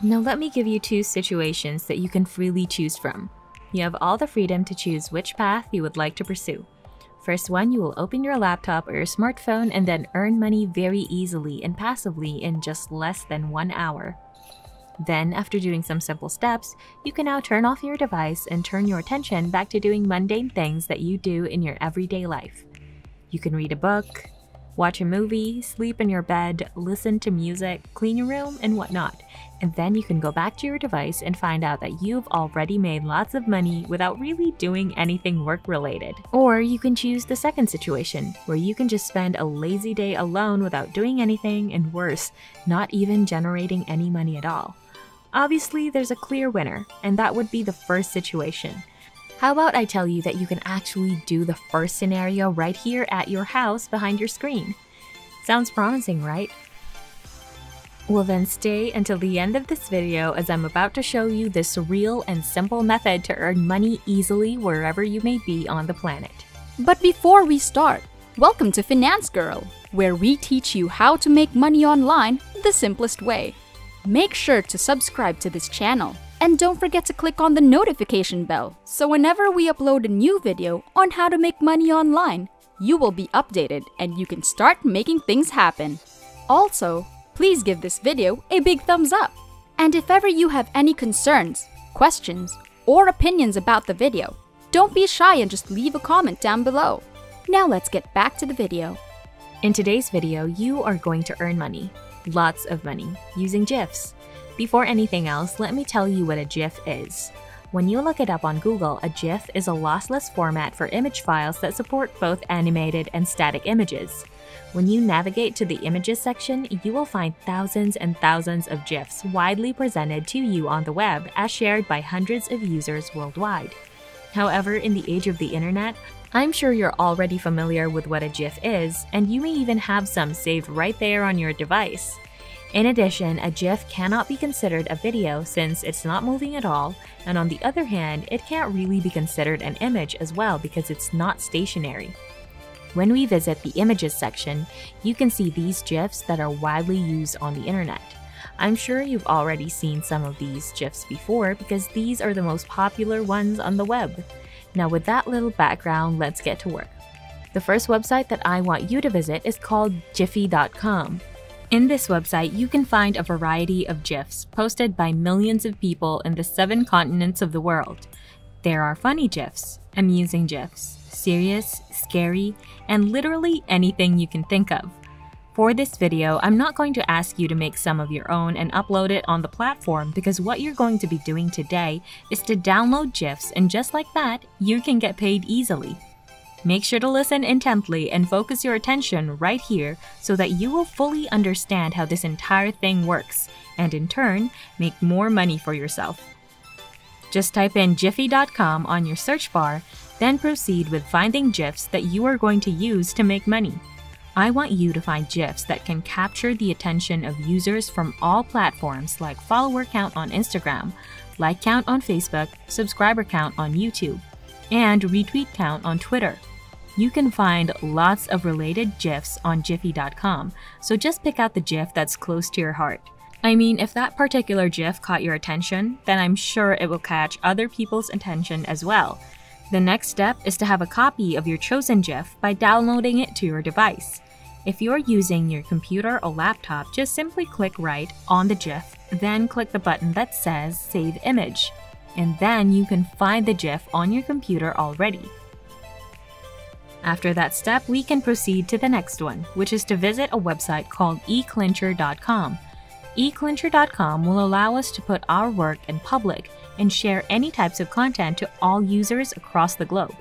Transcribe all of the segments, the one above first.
Now let me give you two situations that you can freely choose from. You have all the freedom to choose which path you would like to pursue. First one, you will open your laptop or your smartphone and then earn money very easily and passively in just less than one hour. Then, after doing some simple steps, you can now turn off your device and turn your attention back to doing mundane things that you do in your everyday life. You can read a book, watch a movie, sleep in your bed, listen to music, clean your room, and whatnot. And then you can go back to your device and find out that you've already made lots of money without really doing anything work related. Or you can choose the second situation, where you can just spend a lazy day alone without doing anything, and worse, not even generating any money at all. Obviously, there's a clear winner, and that would be the first situation. How about I tell you that you can actually do the first scenario right here at your house behind your screen? Sounds promising, right? Well then stay until the end of this video as I'm about to show you this real and simple method to earn money easily wherever you may be on the planet. But before we start, welcome to Finance Girl, where we teach you how to make money online the simplest way. Make sure to subscribe to this channel and don't forget to click on the notification bell so whenever we upload a new video on how to make money online, you will be updated and you can start making things happen. Also, please give this video a big thumbs up. And if ever you have any concerns, questions, or opinions about the video, don't be shy and just leave a comment down below. Now let's get back to the video. In today's video, you are going to earn money, lots of money, using GIFs. Before anything else, let me tell you what a GIF is. When you look it up on Google, a GIF is a lossless format for image files that support both animated and static images. When you navigate to the images section, you will find thousands and thousands of GIFs widely presented to you on the web as shared by hundreds of users worldwide. However, in the age of the internet, I'm sure you're already familiar with what a GIF is, and you may even have some saved right there on your device. In addition, a GIF cannot be considered a video since it's not moving at all, and on the other hand, it can't really be considered an image as well because it's not stationary. When we visit the images section, you can see these GIFs that are widely used on the internet. I'm sure you've already seen some of these GIFs before because these are the most popular ones on the web. Now with that little background, let's get to work. The first website that I want you to visit is called Giphy.com. In this website, you can find a variety of GIFs posted by millions of people in the seven continents of the world. There are funny GIFs, amusing GIFs, serious, scary, and literally anything you can think of. For this video, I'm not going to ask you to make some of your own and upload it on the platform because what you're going to be doing today is to download GIFs and just like that, you can get paid easily. Make sure to listen intently and focus your attention right here so that you will fully understand how this entire thing works and in turn, make more money for yourself. Just type in Giphy.com on your search bar, then proceed with finding GIFs that you are going to use to make money. I want you to find GIFs that can capture the attention of users from all platforms like follower count on Instagram, like count on Facebook, subscriber count on YouTube, and retweet count on Twitter. You can find lots of related GIFs on Giphy.com, so just pick out the GIF that's close to your heart. I mean, if that particular GIF caught your attention, then I'm sure it will catch other people's attention as well. The next step is to have a copy of your chosen GIF by downloading it to your device. If you're using your computer or laptop, just simply click right on the GIF, then click the button that says Save Image, and then you can find the GIF on your computer already. After that step, we can proceed to the next one, which is to visit a website called eClincher.com. eClincher.com will allow us to put our work in public and share any types of content to all users across the globe.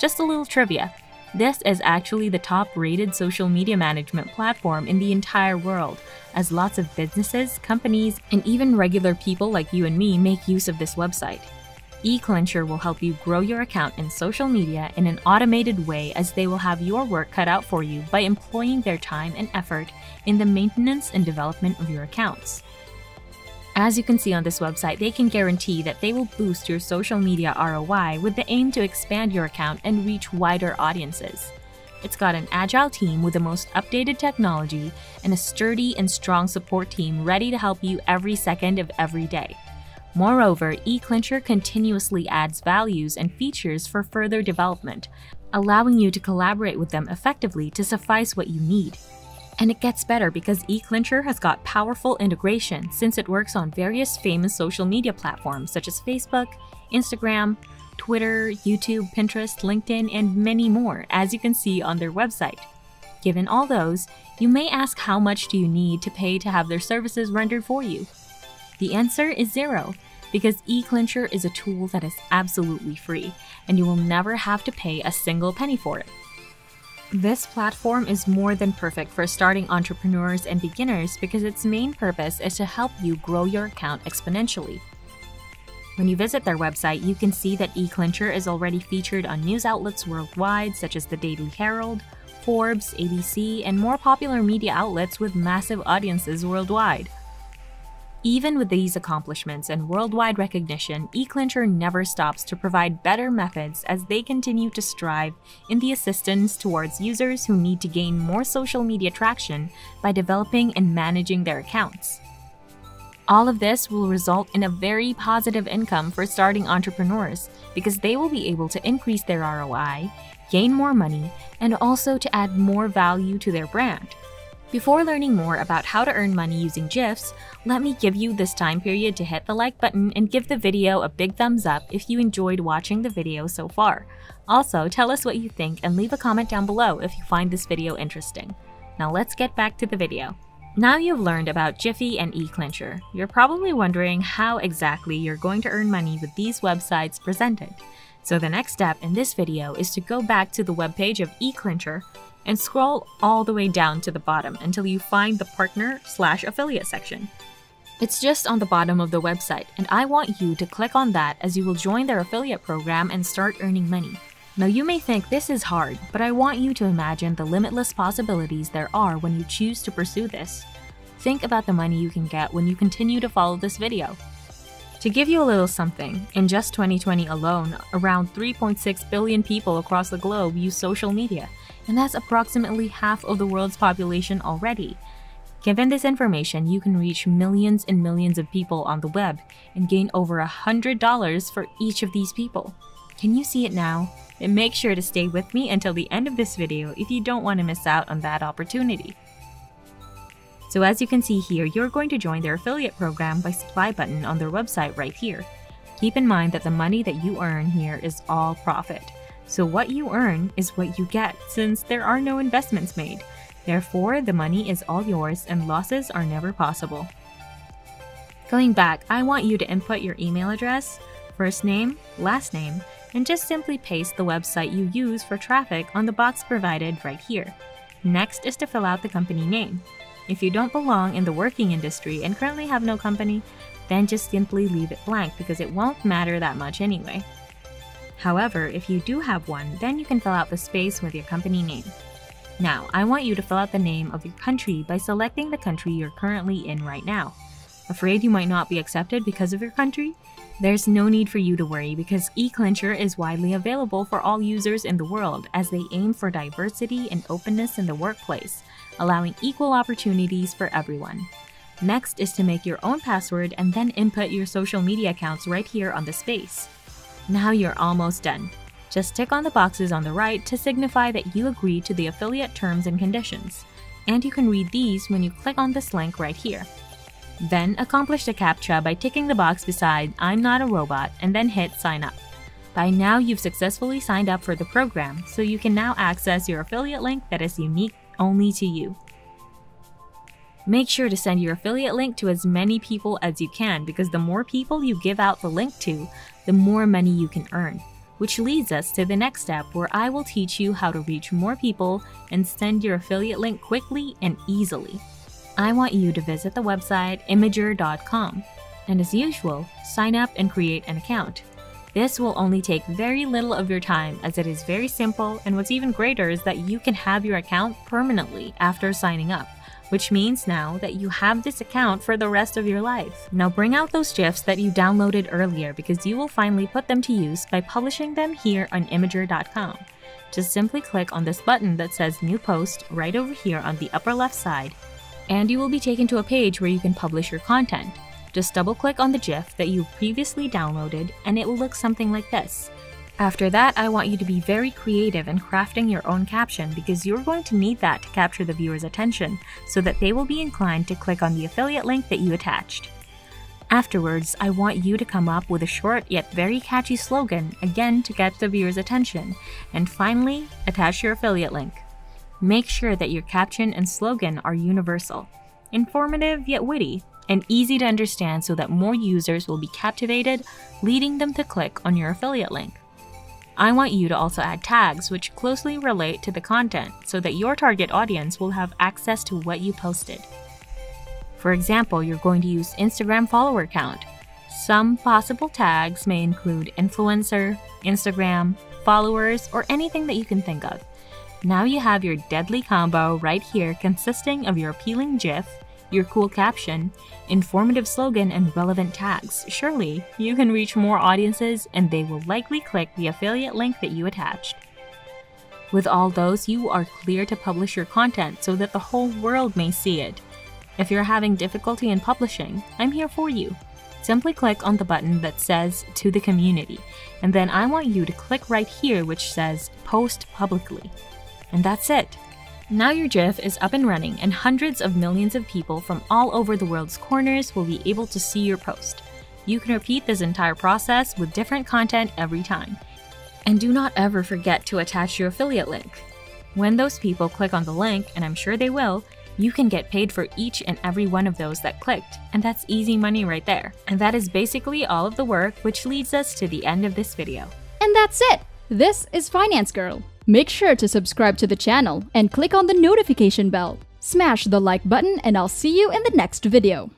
Just a little trivia. This is actually the top rated social media management platform in the entire world, as lots of businesses, companies, and even regular people like you and me make use of this website eClincher will help you grow your account in social media in an automated way as they will have your work cut out for you by employing their time and effort in the maintenance and development of your accounts. As you can see on this website, they can guarantee that they will boost your social media ROI with the aim to expand your account and reach wider audiences. It's got an agile team with the most updated technology and a sturdy and strong support team ready to help you every second of every day. Moreover, eClincher continuously adds values and features for further development, allowing you to collaborate with them effectively to suffice what you need. And it gets better because eClincher has got powerful integration since it works on various famous social media platforms such as Facebook, Instagram, Twitter, YouTube, Pinterest, LinkedIn, and many more, as you can see on their website. Given all those, you may ask how much do you need to pay to have their services rendered for you? The answer is zero, because eClincher is a tool that is absolutely free, and you will never have to pay a single penny for it. This platform is more than perfect for starting entrepreneurs and beginners because its main purpose is to help you grow your account exponentially. When you visit their website, you can see that eClincher is already featured on news outlets worldwide such as the Daily Herald, Forbes, ABC, and more popular media outlets with massive audiences worldwide. Even with these accomplishments and worldwide recognition, eClincher never stops to provide better methods as they continue to strive in the assistance towards users who need to gain more social media traction by developing and managing their accounts. All of this will result in a very positive income for starting entrepreneurs because they will be able to increase their ROI, gain more money, and also to add more value to their brand. Before learning more about how to earn money using GIFs, let me give you this time period to hit the like button and give the video a big thumbs up if you enjoyed watching the video so far. Also, tell us what you think and leave a comment down below if you find this video interesting. Now let's get back to the video. Now you've learned about Giphy and eClincher, you're probably wondering how exactly you're going to earn money with these websites presented. So the next step in this video is to go back to the webpage of eClincher and scroll all the way down to the bottom until you find the partner slash affiliate section. It's just on the bottom of the website, and I want you to click on that as you will join their affiliate program and start earning money. Now, you may think this is hard, but I want you to imagine the limitless possibilities there are when you choose to pursue this. Think about the money you can get when you continue to follow this video. To give you a little something, in just 2020 alone, around 3.6 billion people across the globe use social media, and that's approximately half of the world's population already. Given this information, you can reach millions and millions of people on the web and gain over $100 for each of these people. Can you see it now? Then make sure to stay with me until the end of this video if you don't want to miss out on that opportunity. So as you can see here, you're going to join their affiliate program by supply button on their website right here. Keep in mind that the money that you earn here is all profit. So what you earn is what you get since there are no investments made. Therefore, the money is all yours and losses are never possible. Going back, I want you to input your email address, first name, last name, and just simply paste the website you use for traffic on the box provided right here. Next is to fill out the company name. If you don't belong in the working industry and currently have no company, then just simply leave it blank because it won't matter that much anyway. However, if you do have one, then you can fill out the space with your company name. Now, I want you to fill out the name of your country by selecting the country you're currently in right now. Afraid you might not be accepted because of your country? There's no need for you to worry because eClincher is widely available for all users in the world as they aim for diversity and openness in the workplace, allowing equal opportunities for everyone. Next is to make your own password and then input your social media accounts right here on the space. Now you're almost done. Just tick on the boxes on the right to signify that you agree to the affiliate terms and conditions. And you can read these when you click on this link right here. Then accomplish the CAPTCHA by ticking the box beside I'm not a robot and then hit sign up. By now you've successfully signed up for the program, so you can now access your affiliate link that is unique only to you. Make sure to send your affiliate link to as many people as you can because the more people you give out the link to, the more money you can earn. Which leads us to the next step where I will teach you how to reach more people and send your affiliate link quickly and easily. I want you to visit the website imgur.com and as usual, sign up and create an account. This will only take very little of your time as it is very simple and what's even greater is that you can have your account permanently after signing up which means now that you have this account for the rest of your life. Now bring out those GIFs that you downloaded earlier because you will finally put them to use by publishing them here on imgur.com. just simply click on this button that says New Post right over here on the upper left side, and you will be taken to a page where you can publish your content. Just double click on the GIF that you previously downloaded and it will look something like this. After that, I want you to be very creative in crafting your own caption because you're going to need that to capture the viewer's attention so that they will be inclined to click on the affiliate link that you attached. Afterwards, I want you to come up with a short yet very catchy slogan, again to get the viewer's attention, and finally, attach your affiliate link. Make sure that your caption and slogan are universal, informative yet witty, and easy to understand so that more users will be captivated, leading them to click on your affiliate link. I want you to also add tags which closely relate to the content so that your target audience will have access to what you posted. For example, you're going to use Instagram follower count. Some possible tags may include influencer, Instagram, followers, or anything that you can think of. Now you have your deadly combo right here consisting of your appealing GIF, your cool caption, informative slogan, and relevant tags. Surely, you can reach more audiences and they will likely click the affiliate link that you attached. With all those, you are clear to publish your content so that the whole world may see it. If you're having difficulty in publishing, I'm here for you. Simply click on the button that says To the Community, and then I want you to click right here which says Post Publicly. And that's it. Now your GIF is up and running, and hundreds of millions of people from all over the world's corners will be able to see your post. You can repeat this entire process with different content every time. And do not ever forget to attach your affiliate link. When those people click on the link, and I'm sure they will, you can get paid for each and every one of those that clicked, and that's easy money right there. And that is basically all of the work, which leads us to the end of this video. And that's it! This is Finance Girl. Make sure to subscribe to the channel and click on the notification bell. Smash the like button and I'll see you in the next video.